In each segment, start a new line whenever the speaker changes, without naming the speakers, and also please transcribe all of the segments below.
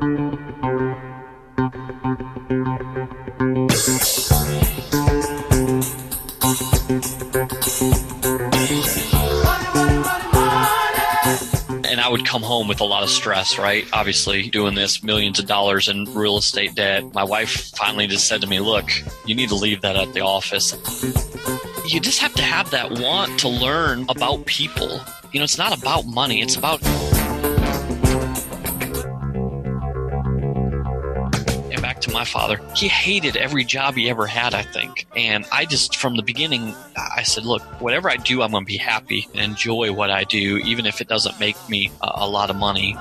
and I would come home with a lot of stress, right? Obviously, doing this millions of dollars in real estate debt. My wife finally just said to me, Look, you need to leave that at the office. You just have to have that want to learn about people. You know, it's not about money, it's about to my father. He hated every job he ever had, I think. And I just, from the beginning, I said, look, whatever I do, I'm going to be happy and enjoy what I do, even if it doesn't make me a, a lot of money.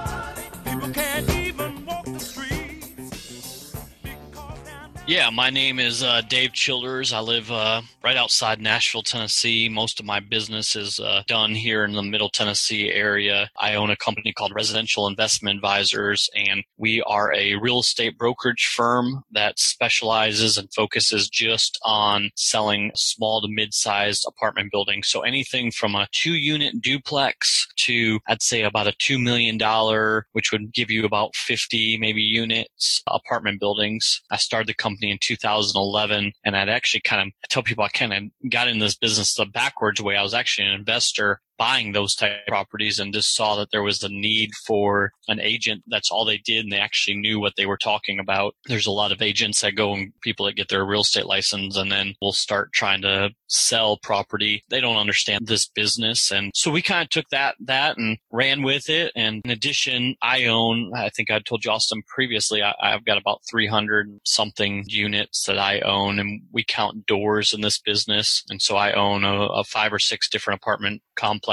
Yeah, my name is uh, Dave Childers. I live uh, right outside Nashville, Tennessee. Most of my business is uh, done here in the Middle Tennessee area. I own a company called Residential Investment Advisors, and we are a real estate brokerage firm that specializes and focuses just on selling small to mid-sized apartment buildings. So anything from a two-unit duplex to, I'd say, about a two million dollar, which would give you about 50 maybe units apartment buildings. I started the company company in 2011. And I'd actually kind of I tell people I kind of got in this business the backwards way. I was actually an investor buying those type properties and just saw that there was a need for an agent. That's all they did. And they actually knew what they were talking about. There's a lot of agents that go and people that get their real estate license and then will start trying to sell property. They don't understand this business. And so we kind of took that, that and ran with it. And in addition, I own, I think I told you Austin previously, I, have got about 300 something units that I own and we count doors in this business. And so I own a, a five or six different apartment complexes,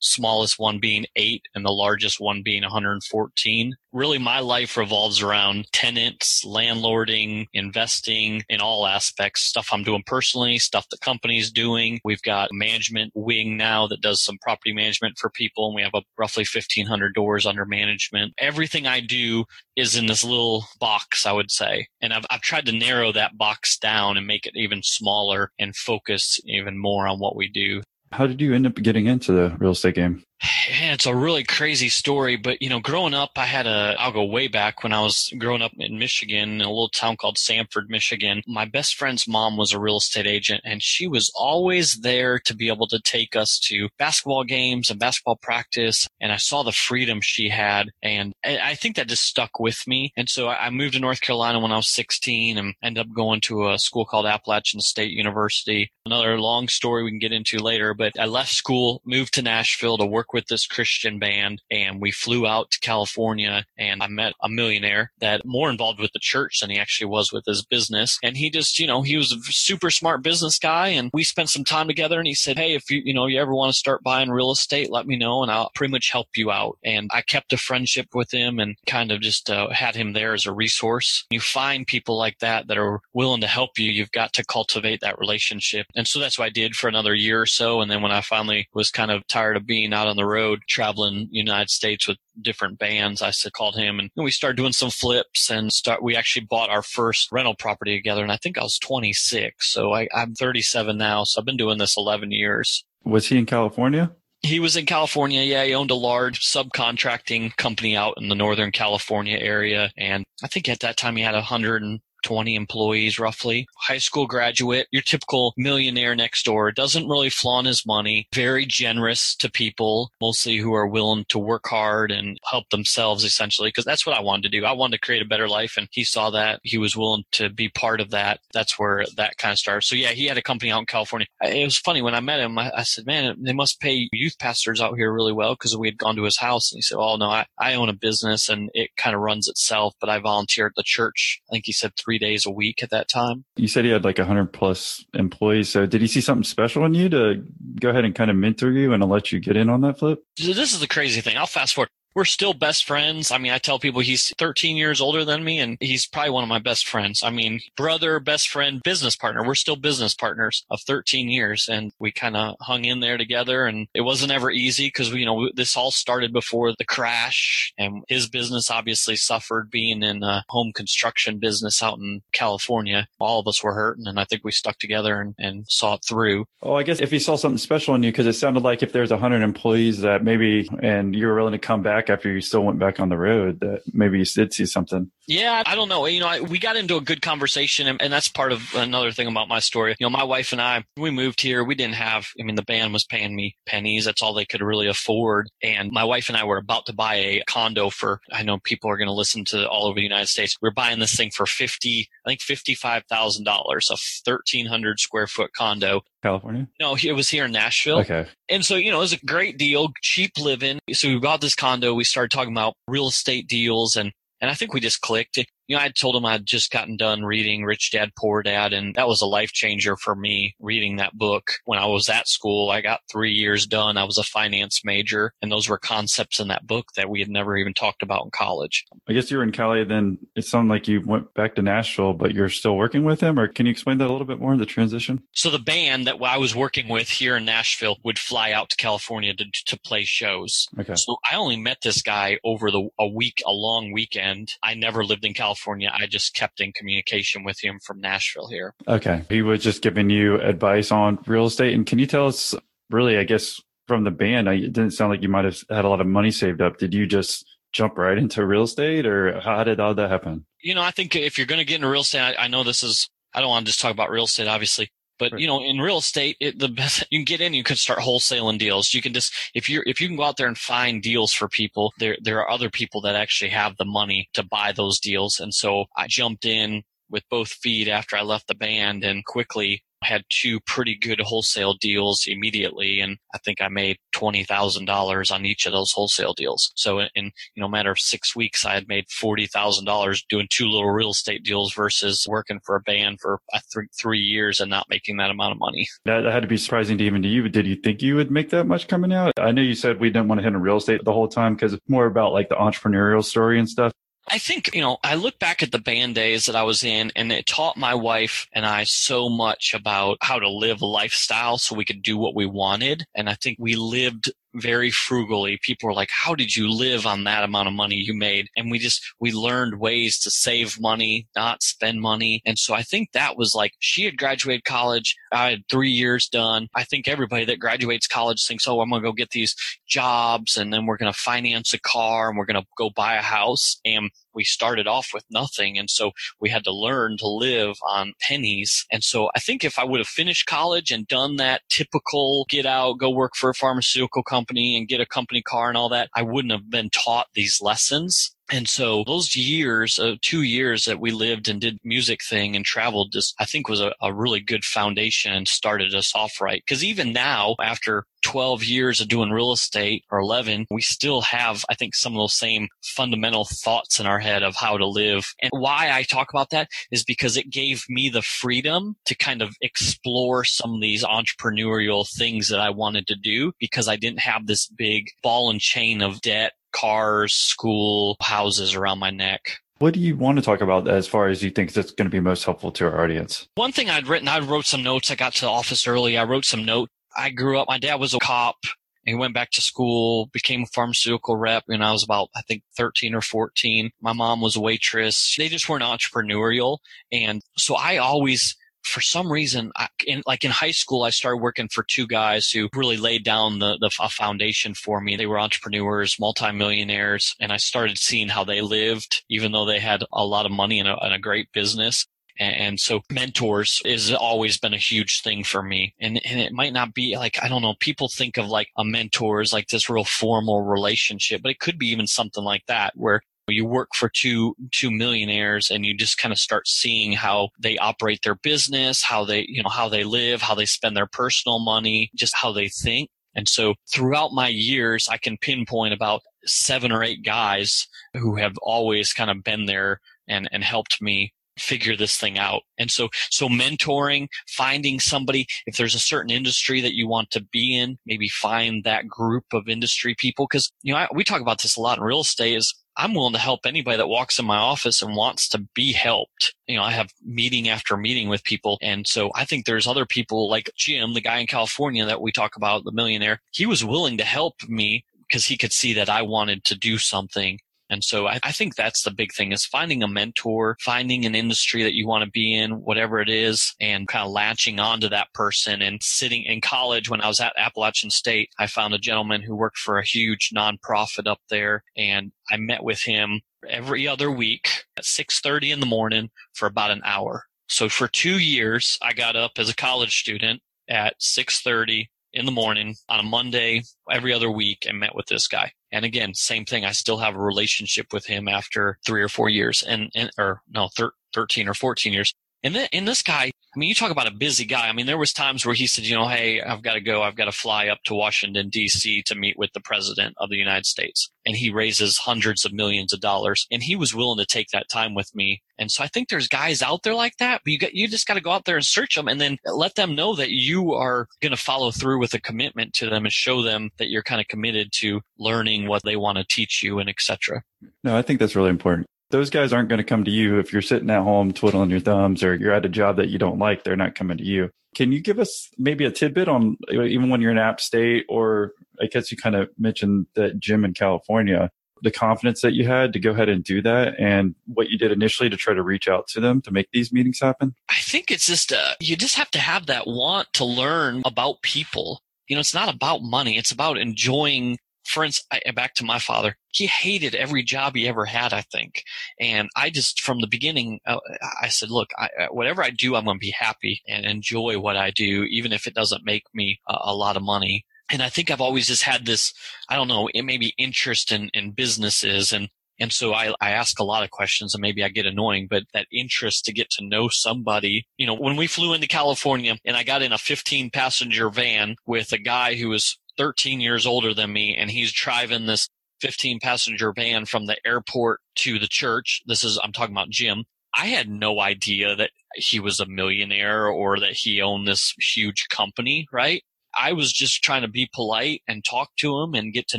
smallest one being eight and the largest one being 114 really my life revolves around tenants, landlording, investing in all aspects, stuff I'm doing personally, stuff the company's doing. We've got management wing now that does some property management for people and we have a roughly 1500 doors under management. Everything I do is in this little box, I would say. And I've, I've tried to narrow that box down and make it even smaller and focus even more on what we do.
How did you end up getting into the real estate game?
It's a really crazy story, but you know, growing up, I had a, I'll go way back when I was growing up in Michigan, in a little town called Sanford, Michigan. My best friend's mom was a real estate agent and she was always there to be able to take us to basketball games and basketball practice. And I saw the freedom she had. And I think that just stuck with me. And so I moved to North Carolina when I was 16 and ended up going to a school called Appalachian State University. Another long story we can get into later, but I left school, moved to Nashville to work work with this Christian band and we flew out to California and I met a millionaire that more involved with the church than he actually was with his business. And he just, you know, he was a super smart business guy and we spent some time together and he said, Hey, if you, you know, you ever want to start buying real estate, let me know and I'll pretty much help you out. And I kept a friendship with him and kind of just uh, had him there as a resource. You find people like that that are willing to help you. You've got to cultivate that relationship. And so that's what I did for another year or so. And then when I finally was kind of tired of being out on on the road traveling United States with different bands. I said, called him and we started doing some flips and start, we actually bought our first rental property together. And I think I was 26. So I, I'm 37 now. So I've been doing this 11 years.
Was he in California?
He was in California. Yeah, he owned a large subcontracting company out in the Northern California area. And I think at that time he had a hundred and 20 employees roughly. High school graduate, your typical millionaire next door, doesn't really flaunt his money, very generous to people, mostly who are willing to work hard and help themselves essentially, because that's what I wanted to do. I wanted to create a better life and he saw that. He was willing to be part of that. That's where that kind of started. So yeah, he had a company out in California. It was funny when I met him, I, I said, man, they must pay youth pastors out here really well because we had gone to his house and he said, oh no, I, I own a business and it kind of runs itself, but I volunteer at the church. I think he said three three days a week at that time.
You said he had like 100 plus employees. So did he see something special in you to go ahead and kind of mentor you and to let you get in on that flip?
So this is the crazy thing. I'll fast forward we're still best friends. I mean, I tell people he's 13 years older than me and he's probably one of my best friends. I mean, brother, best friend, business partner. We're still business partners of 13 years and we kind of hung in there together and it wasn't ever easy because, you know, this all started before the crash and his business obviously suffered being in a home construction business out in California. All of us were hurting and I think we stuck together and, and saw it through.
Oh, I guess if he saw something special in you, because it sounded like if there's 100 employees that maybe, and you were willing to come back back after you still went back on the road that maybe you did see something.
Yeah, I don't know. You know, I, we got into a good conversation, and, and, that's part of another thing about my story. You know, my wife and I, we moved here. We didn't have. I mean, the band was paying me pennies. That's all they could really afford. And my wife and I were about to buy a condo for. I know people are going to listen to all over the United States. We we're buying this thing for fifty, I think fifty-five thousand dollars, a thirteen hundred square foot condo.
California?
No, it was here in Nashville.
Okay.
And so, you know, it was a great deal, cheap living. So we bought this condo. We started talking about real estate deals and and I think we just clicked you know, I told him I'd just gotten done reading Rich Dad Poor Dad, and that was a life changer for me reading that book. When I was at school, I got three years done. I was a finance major, and those were concepts in that book that we had never even talked about in college.
I guess you were in Cali, then it sounded like you went back to Nashville, but you're still working with him, or can you explain that a little bit more in the transition?
So the band that I was working with here in Nashville would fly out to California to, to play shows.
Okay.
So I only met this guy over the a week, a long weekend. I never lived in California. I just kept in communication with him from Nashville here.
Okay. He was just giving you advice on real estate. And can you tell us, really, I guess, from the band, it didn't sound like you might have had a lot of money saved up. Did you just jump right into real estate or how did all that happen?
You know, I think if you're going to get into real estate, I, I know this is, I don't want to just talk about real estate, obviously, but you know, in real estate, it, the best you can get in, you can start wholesaling deals. You can just if you if you can go out there and find deals for people, there there are other people that actually have the money to buy those deals. And so I jumped in with both feet after I left the band and quickly had two pretty good wholesale deals immediately, and I think I made twenty thousand dollars on each of those wholesale deals. So in, in you know matter of six weeks, I had made forty thousand dollars doing two little real estate deals versus working for a band for uh, I think three years and not making that amount of money.
That, had to be surprising to even to you. Did you think you would make that much coming out? I know you said we didn't want to hit on real estate the whole time because it's more about like the entrepreneurial story and stuff.
I think, you know, I look back at the band days that I was in and it taught my wife and I so much about how to live a lifestyle so we could do what we wanted. And I think we lived very frugally. People were like, how did you live on that amount of money you made? And we just, we learned ways to save money, not spend money. And so I think that was like, she had graduated college. I had three years done. I think everybody that graduates college thinks, oh, I'm going to go get these jobs and then we're going to finance a car and we're going to go buy a house. And we started off with nothing. And so we had to learn to live on pennies. And so I think if I would have finished college and done that typical get out, go work for a pharmaceutical company and get a company car and all that, I wouldn't have been taught these lessons. And so those years, uh, two years that we lived and did music thing and traveled just, I think was a, a really good foundation and started us off right. Cause even now, after 12 years of doing real estate or 11, we still have, I think, some of those same fundamental thoughts in our head of how to live. And why I talk about that is because it gave me the freedom to kind of explore some of these entrepreneurial things that I wanted to do because I didn't have this big ball and chain of debt cars, school, houses around my neck.
What do you want to talk about as far as you think that's going to be most helpful to our audience?
One thing I'd written, I wrote some notes. I got to the office early. I wrote some notes. I grew up, my dad was a cop. He went back to school, became a pharmaceutical rep when I was about, I think, 13 or 14. My mom was a waitress. They just weren't entrepreneurial. And so I always, for some reason, I, in, like in high school, I started working for two guys who really laid down the, the foundation for me. They were entrepreneurs, multimillionaires, and I started seeing how they lived, even though they had a lot of money and a, and a great business. And so mentors has always been a huge thing for me. And, and it might not be like, I don't know, people think of like a mentor as like this real formal relationship, but it could be even something like that where you work for two two millionaires and you just kind of start seeing how they operate their business how they you know how they live how they spend their personal money just how they think and so throughout my years i can pinpoint about seven or eight guys who have always kind of been there and and helped me figure this thing out. And so, so mentoring, finding somebody, if there's a certain industry that you want to be in, maybe find that group of industry people. Cause, you know, I, we talk about this a lot in real estate is I'm willing to help anybody that walks in my office and wants to be helped. You know, I have meeting after meeting with people. And so I think there's other people like Jim, the guy in California that we talk about, the millionaire. He was willing to help me because he could see that I wanted to do something And so I, I, think that's the big thing is finding a mentor, finding an industry that you want to be in, whatever it is, and kind of latching onto that person and sitting in college when I was at Appalachian State, I found a gentleman who worked for a huge nonprofit up there and I met with him every other week at 6:30 in the morning for about an hour. So for 2 years I got up as a college student at 6:30 in the morning on a Monday every other week and met with this guy. And again, same thing. I still have a relationship with him after three or four years and, and or no, thir- 13 or 14 years. And, then, and this guy, I mean, you talk about a busy guy. I mean, there was times where he said, you know, hey, I've got to go. I've got to fly up to Washington D.C. to meet with the president of the United States. And he raises hundreds of millions of dollars. And he was willing to take that time with me. And so I think there's guys out there like that, but you got, you just got to go out there and search them and then let them know that you are going to follow through with a commitment to them and show them that you're kind of committed to learning what they want to teach you and etc.
No, I think that's really important those guys aren't going to come to you if you're sitting at home twiddling your thumbs or you're at a job that you don't like. They're not coming to you. Can you give us maybe a tidbit on even when you're in App State, or I guess you kind of mentioned that Jim in California, the confidence that you had to go ahead and do that and what you did initially to try to reach out to them to make these meetings happen?
I think it's just, uh, you just have to have that want to learn about people. You know, it's not about money. It's about enjoying for instance, back to my father, he hated every job he ever had, I think. And I just, from the beginning, uh, I said, look, I, uh, whatever I do, I'm going to be happy and enjoy what I do, even if it doesn't make me a, a lot of money. And I think I've always just had this, I don't know, it may be interest in, in businesses and and so I, I ask a lot of questions and maybe I get annoying, but that interest to get to know somebody, you know, when we flew into California and I got in a 15 passenger van with a guy who was 13 years older than me and he's driving this 15 passenger van from the airport to the church. This is, I'm talking about Jim. I had no idea that he was a millionaire or that he owned this huge company, right? I was just trying to be polite and talk to him and get to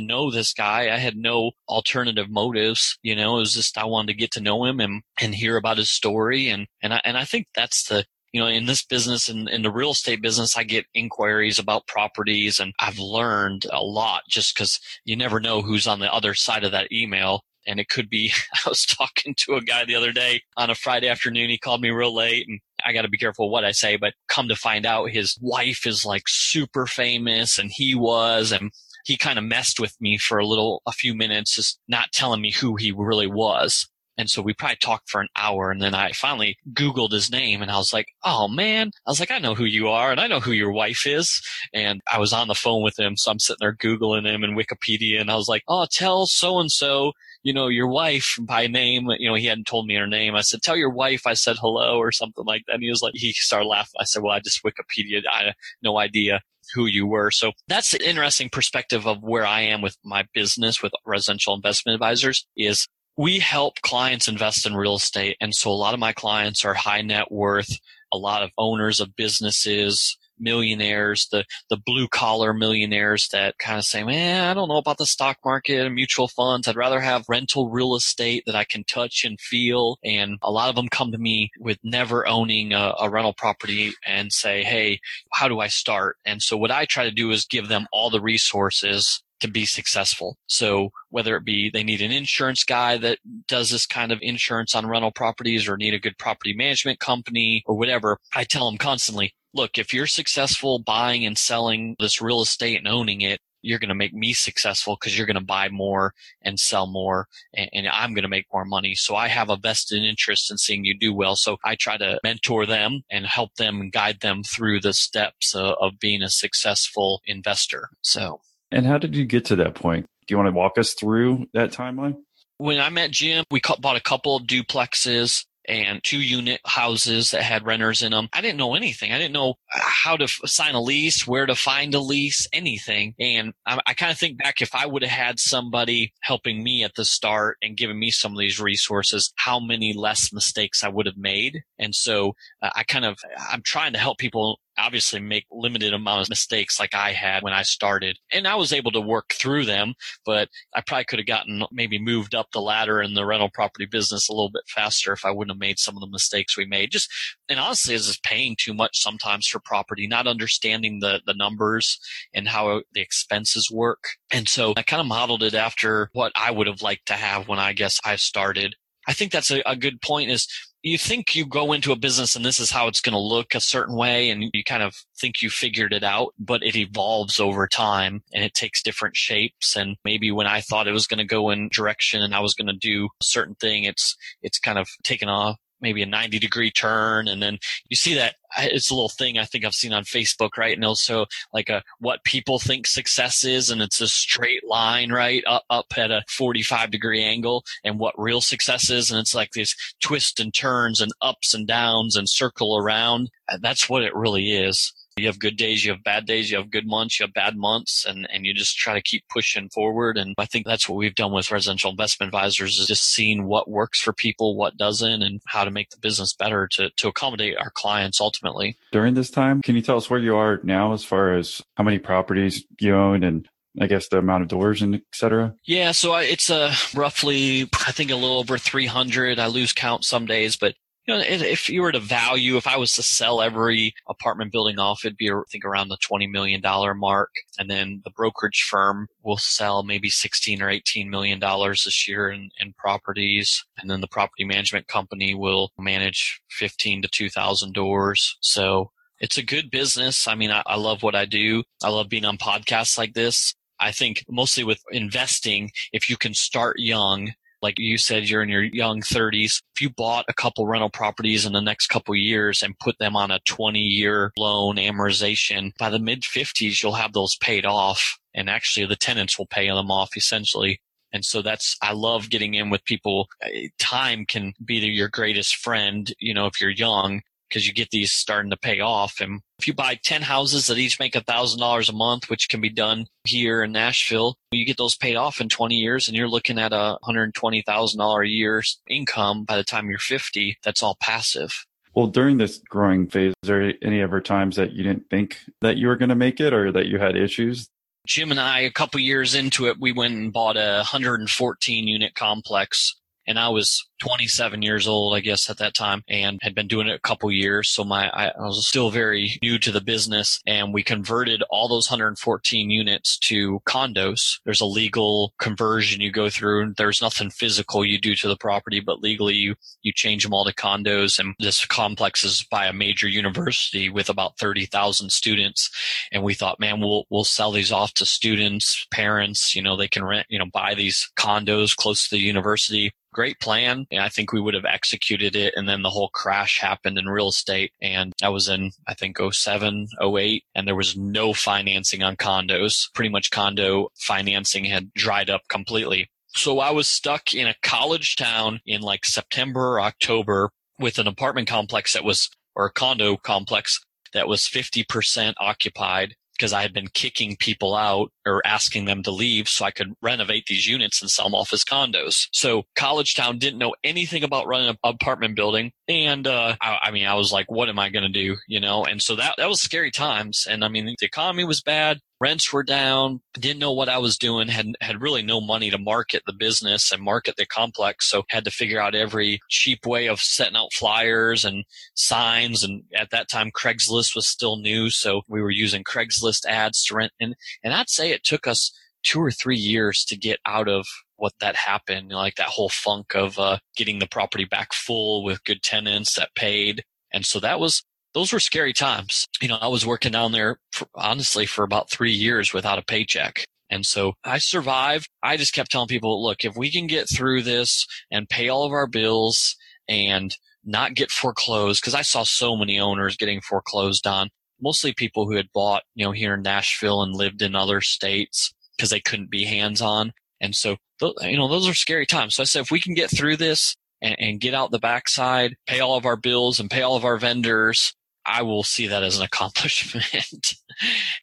know this guy. I had no alternative motives, you know, it was just I wanted to get to know him and, and hear about his story. And, and I, and I think that's the, you know, in this business and in, in the real estate business, I get inquiries about properties and I've learned a lot just because you never know who's on the other side of that email. And it could be, I was talking to a guy the other day on a Friday afternoon. He called me real late and I got to be careful what I say, but come to find out his wife is like super famous and he was, and he kind of messed with me for a little, a few minutes, just not telling me who he really was. And so we probably talked for an hour and then I finally Googled his name and I was like, Oh man. I was like, I know who you are and I know who your wife is. And I was on the phone with him. So I'm sitting there Googling him and Wikipedia and I was like, Oh, tell so and so, you know, your wife by name. You know, he hadn't told me her name. I said, tell your wife I said hello or something like that. And he was like, he started laughing. I said, well, I just Wikipedia. I no idea who you were. So that's an interesting perspective of where I am with my business with residential investment advisors is we help clients invest in real estate. And so a lot of my clients are high net worth, a lot of owners of businesses, millionaires, the, the blue collar millionaires that kind of say, man, I don't know about the stock market and mutual funds. I'd rather have rental real estate that I can touch and feel. And a lot of them come to me with never owning a, a rental property and say, Hey, how do I start? And so what I try to do is give them all the resources to be successful. So whether it be they need an insurance guy that does this kind of insurance on rental properties or need a good property management company or whatever, I tell them constantly, look, if you're successful buying and selling this real estate and owning it, you're going to make me successful because you're going to buy more and sell more and, and I'm going to make more money. So I have a vested interest in seeing you do well. So I try to mentor them and help them guide them through the steps of, of being a successful investor. So
and how did you get to that point? Do you want to walk us through that timeline?
When I met Jim, we bought a couple of duplexes and two unit houses that had renters in them. I didn't know anything. I didn't know how to sign a lease, where to find a lease, anything. And I, I kind of think back if I would have had somebody helping me at the start and giving me some of these resources, how many less mistakes I would have made. And so uh, I kind of, I'm trying to help people obviously make limited amount of mistakes like I had when I started. And I was able to work through them, but I probably could have gotten maybe moved up the ladder in the rental property business a little bit faster if I wouldn't have made some of the mistakes we made. Just, and honestly, is just paying too much sometimes for property, not understanding the, the numbers and how the expenses work. And so I kind of modeled it after what I would have liked to have when I guess I started. I think that's a, a good point is you think you go into a business and this is how it's going to look a certain way and you kind of think you figured it out, but it evolves over time and it takes different shapes. And maybe when I thought it was going to go in direction and I was going to do a certain thing, it's, it's kind of taken off maybe a 90 degree turn. And then you see that it's a little thing I think I've seen on Facebook, right? And also like a, what people think success is. And it's a straight line, right? Up, up at a 45 degree angle and what real success is. And it's like these twists and turns and ups and downs and circle around. That's what it really is. You have good days, you have bad days, you have good months, you have bad months, and, and you just try to keep pushing forward. And I think that's what we've done with residential investment advisors is just seeing what works for people, what doesn't, and how to make the business better to, to accommodate our clients ultimately.
During this time, can you tell us where you are now as far as how many properties you own and I guess the amount of doors and et cetera?
Yeah, so it's a uh, roughly, I think a little over 300. I lose count some days, but you know, if you were to value, if I was to sell every apartment building off, it'd be, I think, around the $20 million mark. And then the brokerage firm will sell maybe 16 or 18 million dollars this year in, in properties. And then the property management company will manage 15 to 2,000 doors. So it's a good business. I mean, I, I love what I do. I love being on podcasts like this. I think mostly with investing, if you can start young like you said, you're in your young 30s. If you bought a couple rental properties in the next couple years and put them on a 20 year loan amortization, by the mid 50s, you'll have those paid off. And actually, the tenants will pay them off essentially. And so that's, I love getting in with people. Uh, time can be your greatest friend, you know, if you're young because you get these starting to pay off. And if you buy 10 houses that each make $1,000 a month, which can be done here in Nashville, you get those paid off in 20 years and you're looking at a $120,000 a year income by the time you're 50. That's all passive.
Well, during this growing phase, is there any ever times that you didn't think that you were going to make it or that you had issues?
Jim and I, a couple years into it, we went and bought a 114 unit complex and I was 27 years old, I guess, at that time, and had been doing it a couple years. So my I, I was still very new to the business, and we converted all those 114 units to condos. There's a legal conversion you go through. There's nothing physical you do to the property, but legally you you change them all to condos. And this complex is by a major university with about 30,000 students. And we thought, man, we'll we'll sell these off to students, parents. You know, they can rent, you know, buy these condos close to the university great plan. I think we would have executed it. And then the whole crash happened in real estate. And that was in, I think, 07, 08. And there was no financing on condos. Pretty much condo financing had dried up completely. So I was stuck in a college town in like September or October with an apartment complex that was, or a condo complex that was 50% occupied because I had been kicking people out or asking them to leave so I could renovate these units and sell them off as condos. So College Town didn't know anything about running an apartment building. And, uh, I, I mean, I was like, what am I going to do? You know? And so that, that was scary times. And I mean, the economy was bad rents were down didn't know what i was doing had had really no money to market the business and market the complex so had to figure out every cheap way of setting out flyers and signs and at that time craigslist was still new so we were using craigslist ads to rent and and i'd say it took us two or three years to get out of what that happened like that whole funk of uh, getting the property back full with good tenants that paid and so that was those were scary times. You know, I was working down there for, honestly for about three years without a paycheck. And so I survived. I just kept telling people, look, if we can get through this and pay all of our bills and not get foreclosed, because I saw so many owners getting foreclosed on, mostly people who had bought, you know, here in Nashville and lived in other states because they couldn't be hands on. And so, you know, those are scary times. So I said, if we can get through this and, and get out the backside, pay all of our bills and pay all of our vendors I will see that as an accomplishment.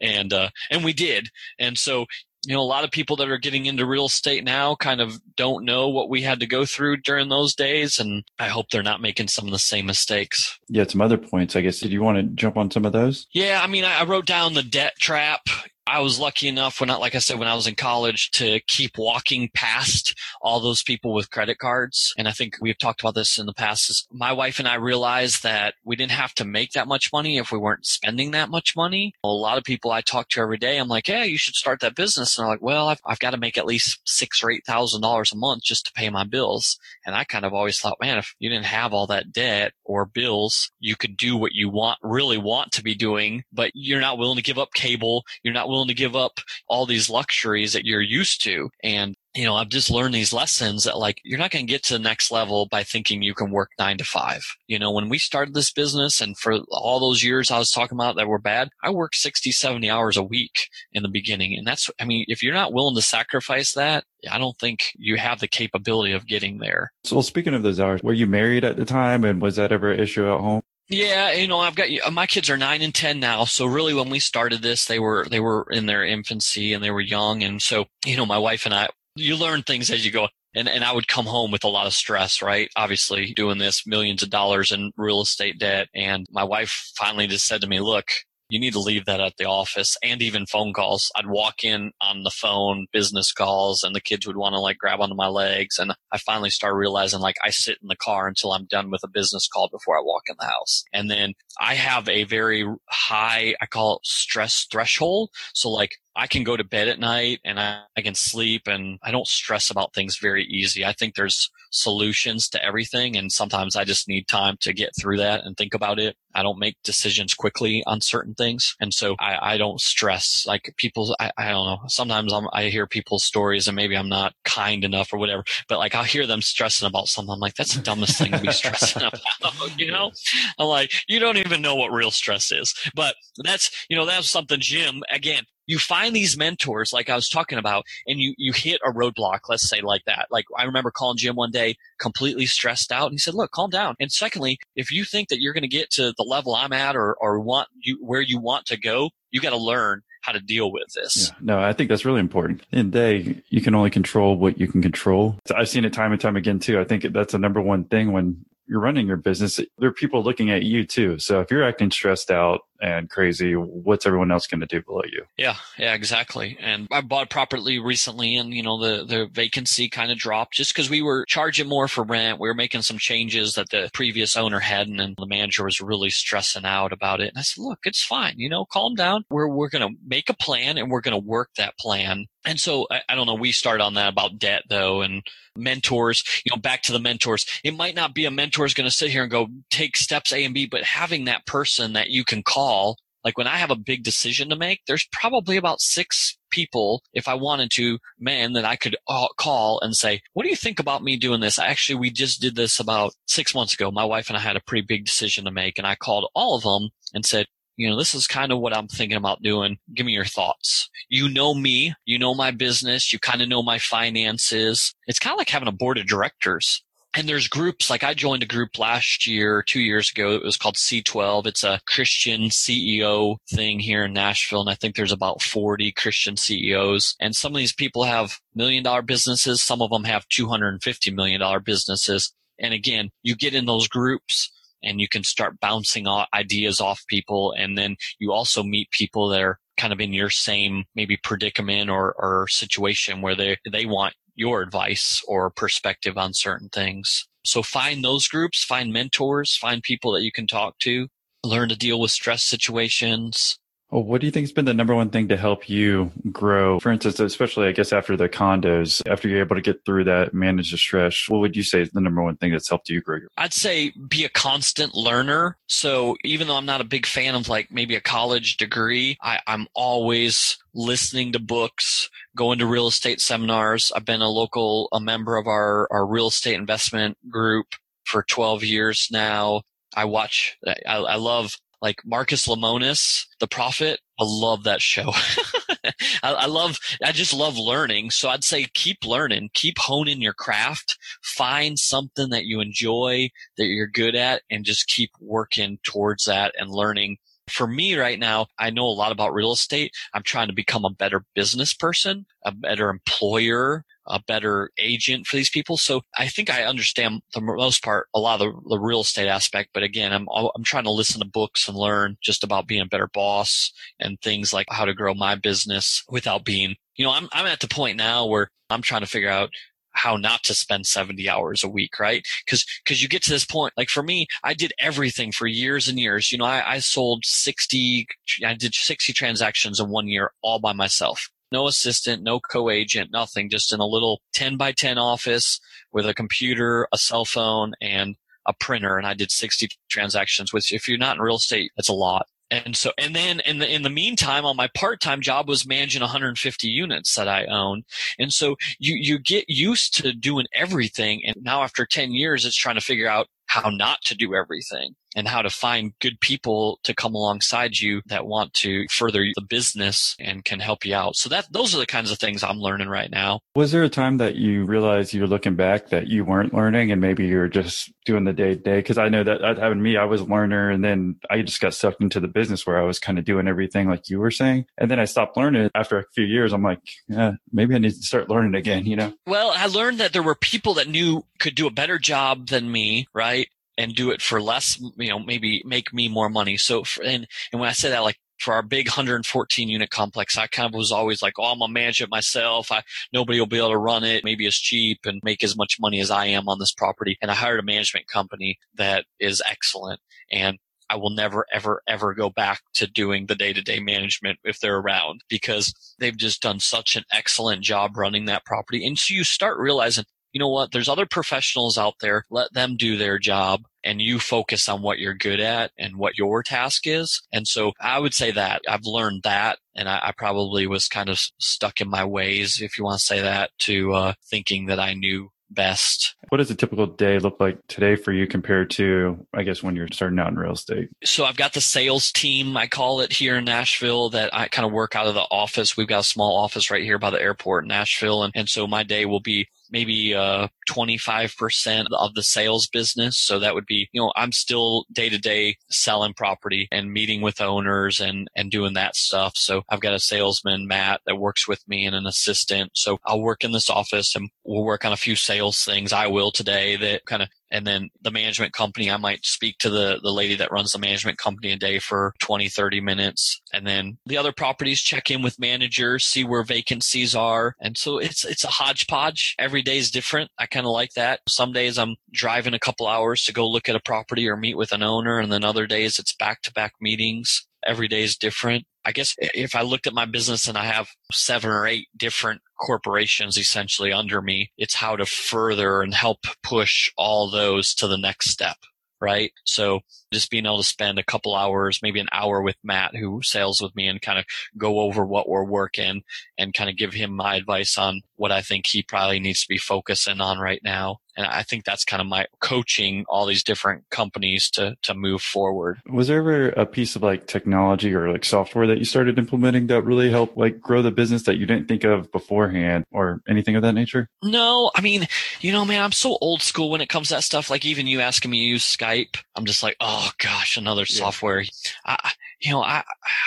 and, uh, and we did. And so you know, a lot of people that are getting into real estate now kind of don't know what we had to go through during those days. And I hope they're not making some of the same mistakes.
Yeah, some other points, I guess. Did you want to jump on some of those?
Yeah, I mean, I wrote down the debt trap. I was lucky enough when like I said, when I was in college to keep walking past all those people with credit cards. And I think we've talked about this in the past my wife and I realized that we didn't have to make that much money if we weren't spending that much money. A lot of people I talk to every day, I'm like, yeah, you should start that business. And they're like, well, I've, I've got to make at least six or eight thousand dollars a month just to pay my bills. And I kind of always thought, man, if you didn't have all that debt or bills, you could do what you want, really want to be doing, but you're not willing to give up cable. You're not willing to give up all these luxuries that you're used to. And you know, I've just learned these lessons that like you're not going to get to the next level by thinking you can work nine to five. You know, when we started this business and for all those years I was talking about that were bad, I worked 60, 70 hours a week in the beginning. And that's, I mean, if you're not willing to sacrifice that, I don't think you have the capability of getting there.
So, well, speaking of those hours, were you married at the time and was that ever an issue at home?
Yeah, you know, I've got my kids are nine and ten now. So really, when we started this, they were they were in their infancy and they were young, and so you know, my wife and I, you learn things as you go. And and I would come home with a lot of stress, right? Obviously, doing this, millions of dollars in real estate debt, and my wife finally just said to me, "Look, you need to leave that at the office and even phone calls. I'd walk in on the phone, business calls, and the kids would want to like grab onto my legs. And I finally started realizing like I sit in the car until I'm done with a business call before I walk in the house. And then I have a very high, I call it stress threshold. So like I can go to bed at night and I, I, can sleep and I don't stress about things very easy. I think there's solutions to everything. And sometimes I just need time to get through that and think about it. I don't make decisions quickly on certain things. And so I, I don't stress like people. I, I don't know. Sometimes I'm, i hear people's stories and maybe I'm not kind enough or whatever, but like I'll hear them stressing about something. I'm like, that's the dumbest thing to be stressing about. You know, I'm like, you don't even know what real stress is, but that's, you know, that's something Jim, again, you find these mentors like I was talking about and you, you hit a roadblock, let's say like that. Like I remember calling Jim one day completely stressed out and he said, look, calm down. And secondly, if you think that you're going to get to the level I'm at or, or want you, where you want to go, you got to learn how to deal with this.
Yeah, no, I think that's really important. In day, you can only control what you can control. I've seen it time and time again too. I think that's the number one thing when you're running your business, there are people looking at you too. So if you're acting stressed out and crazy, what's everyone else going to do below you?
Yeah, yeah, exactly. And I bought property recently and, you know, the, the vacancy kind of dropped just because we were charging more for rent. We were making some changes that the previous owner hadn't and the manager was really stressing out about it. And I said, look, it's fine. You know, calm down. We're, we're going to make a plan and we're going to work that plan. And so I, I don't know. We started on that about debt though and mentors, you know, back to the mentors. It might not be a mentor is going to sit here and go take steps A and B, but having that person that you can call, like when I have a big decision to make, there's probably about six people, if I wanted to, man, that I could uh, call and say, what do you think about me doing this? Actually, we just did this about six months ago. My wife and I had a pretty big decision to make and I called all of them and said, you know, this is kind of what I'm thinking about doing. Give me your thoughts. You know me, you know my business, you kind of know my finances. It's kind of like having a board of directors. And there's groups like I joined a group last year, two years ago. It was called C12. It's a Christian CEO thing here in Nashville. And I think there's about 40 Christian CEOs. And some of these people have million dollar businesses. Some of them have $250 million businesses. And again, you get in those groups and you can start bouncing ideas off people. And then you also meet people that are kind of in your same maybe predicament or, or situation where they, they want your advice or perspective on certain things. So find those groups, find mentors, find people that you can talk to, learn to deal with stress situations,
well, what do you think has been the number one thing to help you grow? For instance, especially I guess after the condos, after you're able to get through that, manage the stress, what would you say is the number one thing that's helped you grow?
I'd say be a constant learner. So even though I'm not a big fan of like maybe a college degree, I, I'm always listening to books, going to real estate seminars. I've been a local, a member of our, our real estate investment group for 12 years now. I watch, I, I love like Marcus Lemonis, the Profit. I love that show. I, I, love, I just love learning. So I'd say keep learning, keep honing your craft, find something that you enjoy, that you're good at, and just keep working towards that and learning For me right now, I know a lot about real estate. I'm trying to become a better business person, a better employer, a better agent for these people. So I think I understand the most part a lot of the, the, real estate aspect. But again, I'm I'm trying to listen to books and learn just about being a better boss and things like how to grow my business without being. You know, I'm I'm at the point now where I'm trying to figure out how not to spend 70 hours a week, right? Cause, cause you get to this point, like for me, I did everything for years and years. You know, I, I sold 60, I did 60 transactions in one year all by myself no assistant, no co-agent, nothing, just in a little 10 by 10 office with a computer, a cell phone, and a printer. And I did 60 transactions, which if you're not in real estate, that's a lot. And so, and then in the, in the meantime, on my part-time job was managing 150 units that I own. And so you, you get used to doing everything. And now after 10 years, it's trying to figure out how not to do everything and how to find good people to come alongside you that want to further the business and can help you out. So that those are the kinds of things I'm learning right now.
Was there a time that you realized you're looking back that you weren't learning and maybe you're just doing the day to day? Because I know that that happened to me. I was a learner and then I just got sucked into the business where I was kind of doing everything like you were saying. And then I stopped learning after a few years. I'm like, yeah, maybe I need to start learning again, you know?
Well, I learned that there were people that knew could do a better job than me, right? And do it for less, you know, maybe make me more money. So, for, and, and when I say that, like, for our big 114 unit complex, I kind of was always like, oh, I'm gonna manage it myself. I, nobody will be able to run it. Maybe it's cheap and make as much money as I am on this property. And I hired a management company that is excellent. And I will never, ever, ever go back to doing the day to day management if they're around because they've just done such an excellent job running that property. And so you start realizing you know what? There's other professionals out there. Let them do their job and you focus on what you're good at and what your task is. And so I would say that I've learned that and I, I probably was kind of stuck in my ways, if you want to say that, to uh, thinking that I knew best.
What does a typical day look like today for you compared to, I guess, when you're starting out in real estate?
So I've got the sales team, I call it here in Nashville, that I kind of work out of the office. We've got a small office right here by the airport in Nashville. And, and so my day will be maybe uh, 25% of the sales business. So that would be, you know, I'm still day to day selling property and meeting with owners and, and doing that stuff. So I've got a salesman, Matt, that works with me and an assistant. So I'll work in this office and we'll work on a few sales things. I will today that kind of and then the management company i might speak to the the lady that runs the management company a day for 20 30 minutes and then the other properties check in with managers see where vacancies are and so it's it's a hodgepodge. Every day is different. I kind of like that. Some days i'm driving a couple hours to go look at a property or meet with an owner and then other days it's back to back meetings. Every day is different. I guess if I looked at my business and I have seven or eight different corporations essentially under me, it's how to further and help push all those to the next step. Right. So just being able to spend a couple hours, maybe an hour with Matt who sails with me and kind of go over what we're working and kind of give him my advice on what I think he probably needs to be focusing on right now. And I think that's kind of my coaching all these different companies to, to move forward.
Was there ever a piece of like technology or like software that you started implementing that really helped like grow the business that you didn't think of beforehand or anything of that nature?
No, I mean, you know, man, I'm so old school when it comes to that stuff. Like even you asking me to use Skype, I'm just like, oh Oh gosh, another yeah. software. I, you know, I,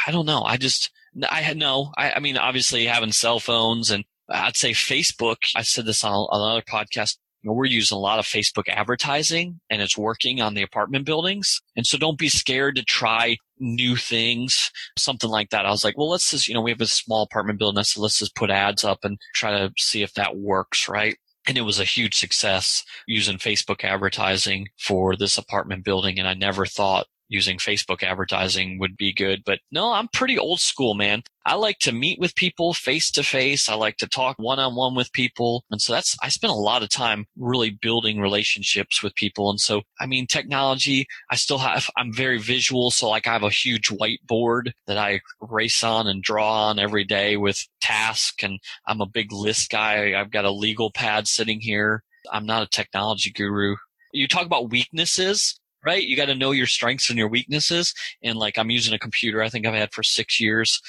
I don't know. I just, I had no, I, I mean, obviously having cell phones and I'd say Facebook. I said this on another podcast you know, we're using a lot of Facebook advertising and it's working on the apartment buildings. And so don't be scared to try new things, something like that. I was like, well, let's just, you know, we have a small apartment building. So let's just put ads up and try to see if that works, right? And it was a huge success using Facebook advertising for this apartment building. And I never thought using Facebook advertising would be good. But no, I'm pretty old school, man. I like to meet with people face to face. I like to talk one on one with people. And so that's, I spend a lot of time really building relationships with people. And so, I mean, technology, I still have, I'm very visual. So like I have a huge whiteboard that I race on and draw on every day with tasks. And I'm a big list guy. I've got a legal pad sitting here. I'm not a technology guru. You talk about weaknesses right? You got to know your strengths and your weaknesses. And like I'm using a computer I think I've had for six years.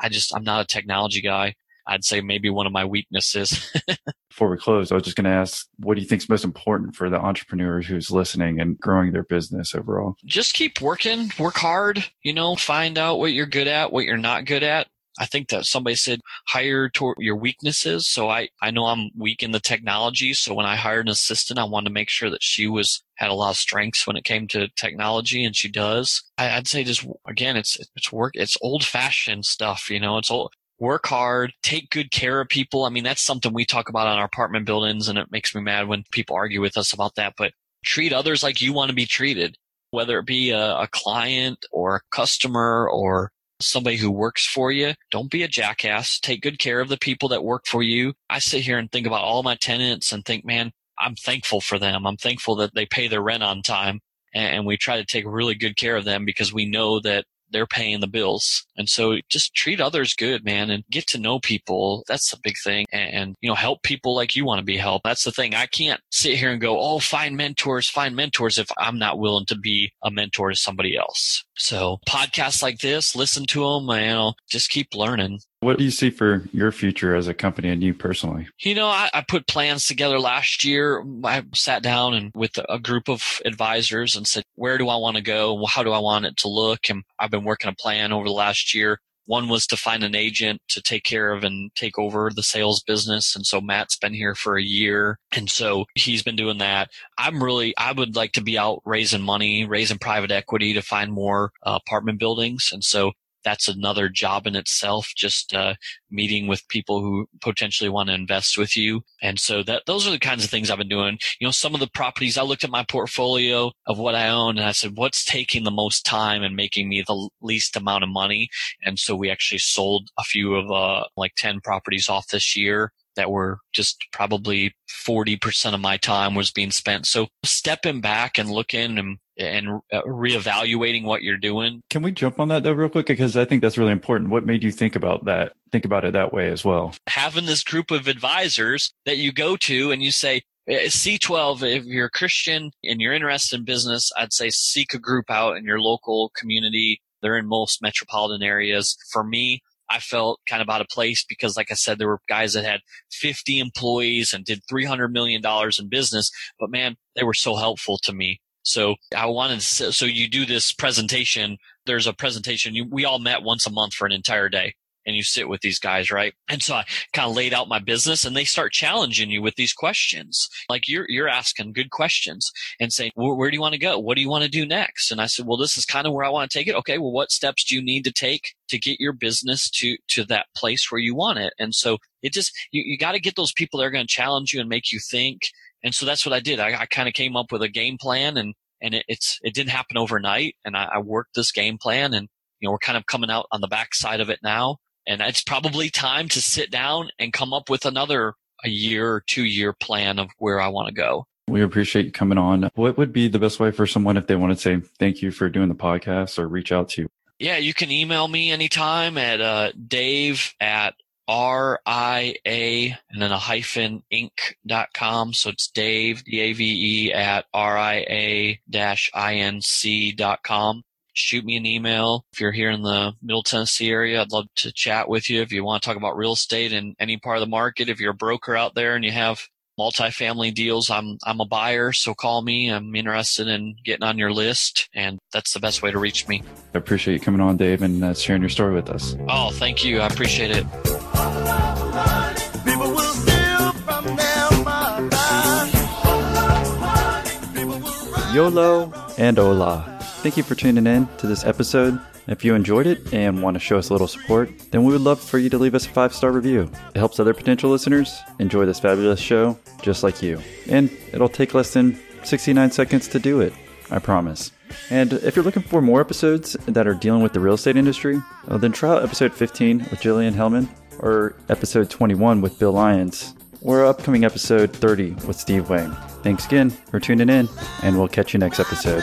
I just, I'm not a technology guy. I'd say maybe one of my weaknesses.
Before we close, I was just going to ask, what do you think is most important for the entrepreneur who's listening and growing their business overall?
Just keep working, work hard, you know, find out what you're good at, what you're not good at. I think that somebody said hire toward your weaknesses. So I, I know I'm weak in the technology. So when I hired an assistant, I wanted to make sure that she was, had a lot of strengths when it came to technology and she does. I, I'd say just, again, it's, it's work, it's old fashioned stuff, you know, it's old, work hard, take good care of people. I mean, that's something we talk about on our apartment buildings and it makes me mad when people argue with us about that, but treat others like you want to be treated, whether it be a, a client or a customer or somebody who works for you. Don't be a jackass. Take good care of the people that work for you. I sit here and think about all my tenants and think, man, I'm thankful for them. I'm thankful that they pay their rent on time and we try to take really good care of them because we know that they're paying the bills. And so just treat others good, man, and get to know people. That's the big thing. And, and, you know, help people like you want to be helped. That's the thing. I can't sit here and go, Oh, find mentors, find mentors if I'm not willing to be a mentor to somebody else. So podcasts like this, listen to them, you know, just keep learning.
What do you see for your future as a company and you personally?
You know, I, I, put plans together last year. I sat down and with a group of advisors and said, where do I want to go? How do I want it to look? And I've been working a plan over the last year. One was to find an agent to take care of and take over the sales business. And so Matt's been here for a year. And so he's been doing that. I'm really, I would like to be out raising money, raising private equity to find more uh, apartment buildings. And so that's another job in itself, just uh, meeting with people who potentially want to invest with you. And so that those are the kinds of things I've been doing. You know, some of the properties I looked at my portfolio of what I own and I said, what's taking the most time and making me the least amount of money? And so we actually sold a few of uh, like 10 properties off this year that were just probably 40% of my time was being spent. So stepping back and looking and and uh, reevaluating what you're doing.
Can we jump on that though real quick because I think that's really important. What made you think about that? Think about it that way as well.
Having this group of advisors that you go to and you say, eh, C12, if you're a Christian and you're interested in business, I'd say seek a group out in your local community. They're in most metropolitan areas. For me, I felt kind of out of place because, like I said, there were guys that had 50 employees and did $300 million in business, but man, they were so helpful to me. So I wanted to, so you do this presentation. There's a presentation. You, we all met once a month for an entire day and you sit with these guys, right? And so I kind of laid out my business and they start challenging you with these questions. Like you're, you're asking good questions and saying, well, where do you want to go? What do you want to do next? And I said, well, this is kind of where I want to take it. Okay. Well, what steps do you need to take to get your business to, to that place where you want it? And so it just, you, you got to get those people that are going to challenge you and make you think and so that's what I did. I, I kind of came up with a game plan and, and it, it's, it didn't happen overnight. And I, I worked this game plan and, you know, we're kind of coming out on the backside of it now. And it's probably time to sit down and come up with another a year or two year plan of where I want to go.
We appreciate you coming on. What would be the best way for someone if they want to say thank you for doing the podcast or reach out to you?
Yeah, you can email me anytime at uh, dave at R-I-A and then a hyphen inc.com. So it's Dave, D-A-V-E at R-I-A dash I-N-C dot com. Shoot me an email. If you're here in the Middle Tennessee area, I'd love to chat with you. If you want to talk about real estate in any part of the market, if you're a broker out there and you have multifamily deals. I'm I'm a buyer, so call me. I'm interested in getting on your list, and that's the best way to reach me.
I appreciate you coming on, Dave, and uh, sharing your story with us.
Oh, thank you. I appreciate it.
YOLO and hola. Thank you for tuning in to this episode. If you enjoyed it and want to show us a little support, then we would love for you to leave us a five star review. It helps other potential listeners enjoy this fabulous show just like you. And it'll take less than 69 seconds to do it, I promise. And if you're looking for more episodes that are dealing with the real estate industry, then try out episode 15 with Jillian Hellman or episode 21 with Bill Lyons or upcoming episode 30 with Steve Wang. Thanks again for tuning in, and we'll catch you next episode.